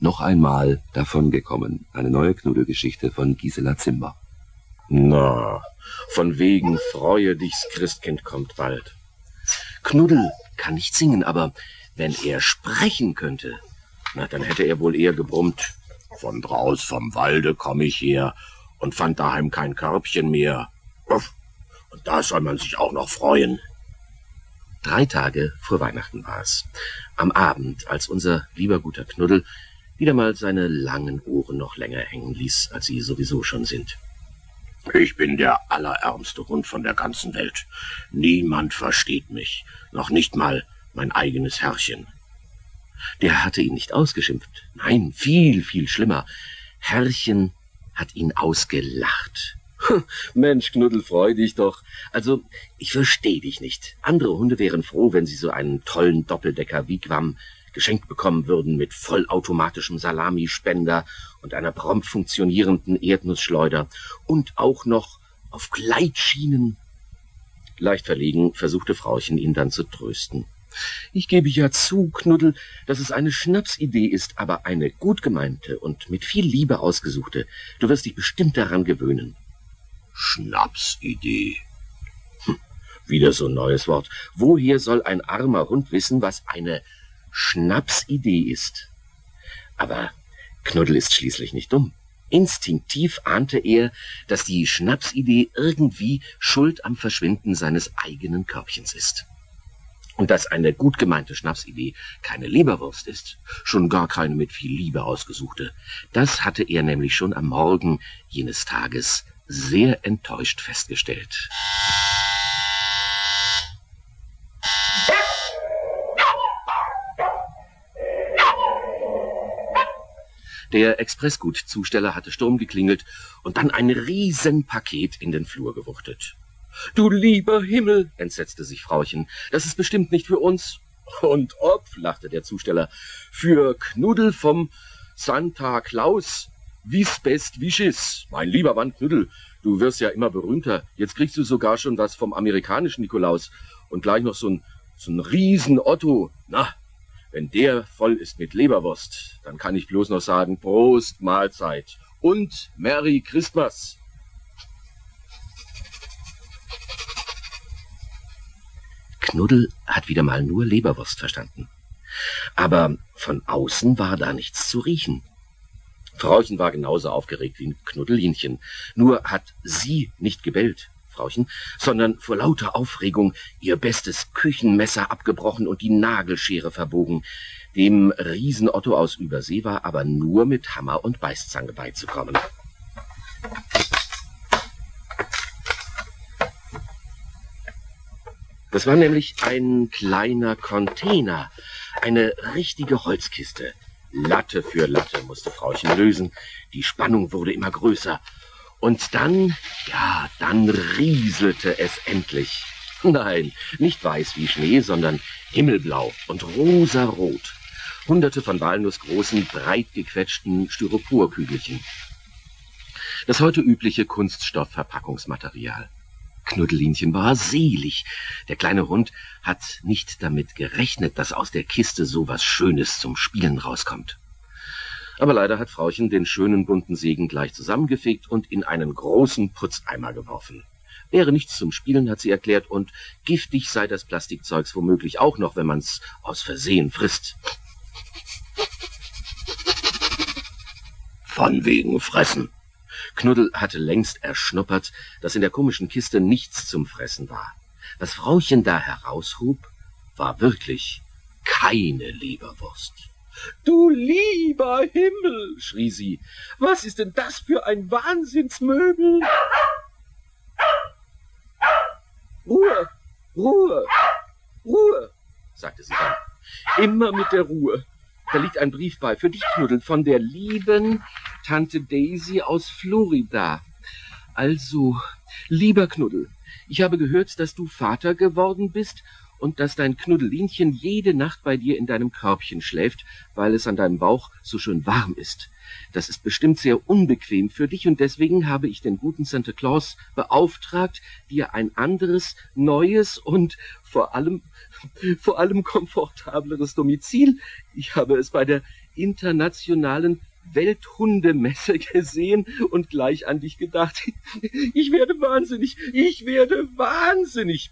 Noch einmal davongekommen. Eine neue Knuddelgeschichte von Gisela Zimmer. Na, von wegen freue dich's Christkind kommt bald. Knuddel kann nicht singen, aber wenn er sprechen könnte, na, dann hätte er wohl eher gebrummt. Von draus vom Walde komm ich her und fand daheim kein Körbchen mehr. Und da soll man sich auch noch freuen. Drei Tage vor Weihnachten war es. Am Abend, als unser lieber guter Knuddel wieder mal seine langen Ohren noch länger hängen ließ, als sie sowieso schon sind. Ich bin der allerärmste Hund von der ganzen Welt. Niemand versteht mich, noch nicht mal mein eigenes Herrchen. Der hatte ihn nicht ausgeschimpft. Nein, viel, viel schlimmer. Herrchen hat ihn ausgelacht. Mensch, Knuddel, freu dich doch. Also, ich versteh dich nicht. Andere Hunde wären froh, wenn sie so einen tollen Doppeldecker Wigwam geschenkt bekommen würden mit vollautomatischem Salamispender und einer prompt funktionierenden Erdnussschleuder und auch noch auf Gleitschienen. Leicht verlegen versuchte Frauchen ihn dann zu trösten. Ich gebe ja zu, Knuddel, dass es eine Schnapsidee ist, aber eine gut gemeinte und mit viel Liebe ausgesuchte. Du wirst dich bestimmt daran gewöhnen. Schnapsidee. Hm, wieder so ein neues Wort. Woher soll ein armer Hund wissen, was eine Schnapsidee ist? Aber Knuddel ist schließlich nicht dumm. Instinktiv ahnte er, dass die Schnapsidee irgendwie schuld am Verschwinden seines eigenen Körbchens ist. Und dass eine gut gemeinte Schnapsidee keine Leberwurst ist, schon gar keine mit viel Liebe ausgesuchte, das hatte er nämlich schon am Morgen jenes Tages sehr enttäuscht festgestellt. Der Expressgutzusteller hatte Sturm geklingelt und dann ein Riesenpaket in den Flur gewuchtet. Du lieber Himmel, entsetzte sich Frauchen, das ist bestimmt nicht für uns. Und ob, lachte der Zusteller, für Knuddel vom Santa Claus, wie's best wischis. Mein lieber Mann Knuddel, du wirst ja immer berühmter. Jetzt kriegst du sogar schon was vom amerikanischen Nikolaus und gleich noch so ein, so ein riesen Otto. Na, wenn der voll ist mit Leberwurst, dann kann ich bloß noch sagen, Prost, Mahlzeit und Merry Christmas. Knuddel hat wieder mal nur Leberwurst verstanden. Aber von außen war da nichts zu riechen. Frauchen war genauso aufgeregt wie Knuddelinchen. Nur hat sie nicht gebellt, Frauchen, sondern vor lauter Aufregung ihr bestes Küchenmesser abgebrochen und die Nagelschere verbogen. Dem Riesen Otto aus Übersee war aber nur mit Hammer und Beißzange beizukommen. Das war nämlich ein kleiner Container, eine richtige Holzkiste. Latte für Latte musste Frauchen lösen. Die Spannung wurde immer größer. Und dann, ja, dann rieselte es endlich. Nein, nicht weiß wie Schnee, sondern himmelblau und rosarot. Hunderte von walnussgroßen, breit gequetschten Styroporkügelchen. Das heute übliche Kunststoffverpackungsmaterial. Knuddelinchen war selig. Der kleine Hund hat nicht damit gerechnet, dass aus der Kiste so was Schönes zum Spielen rauskommt. Aber leider hat Frauchen den schönen bunten Segen gleich zusammengefegt und in einen großen Putzeimer geworfen. Wäre nichts zum Spielen, hat sie erklärt, und giftig sei das Plastikzeugs womöglich auch noch, wenn man's aus Versehen frisst. Von wegen Fressen, Knuddel hatte längst erschnuppert, dass in der komischen Kiste nichts zum Fressen war. Was Frauchen da heraushob, war wirklich keine Leberwurst. Du lieber Himmel, schrie sie, was ist denn das für ein Wahnsinnsmöbel? Ruhe, Ruhe, Ruhe, sagte sie dann. Immer mit der Ruhe. Da liegt ein Brief bei, für dich, Knuddel, von der lieben Tante Daisy aus Florida. Also, lieber Knuddel, ich habe gehört, dass du Vater geworden bist und dass dein Knuddelinchen jede Nacht bei dir in deinem Körbchen schläft, weil es an deinem Bauch so schön warm ist. Das ist bestimmt sehr unbequem für dich und deswegen habe ich den guten Santa Claus beauftragt, dir ein anderes, neues und vor allem, vor allem komfortableres Domizil. Ich habe es bei der internationalen Welthundemesse gesehen und gleich an dich gedacht. Ich werde wahnsinnig, ich werde wahnsinnig.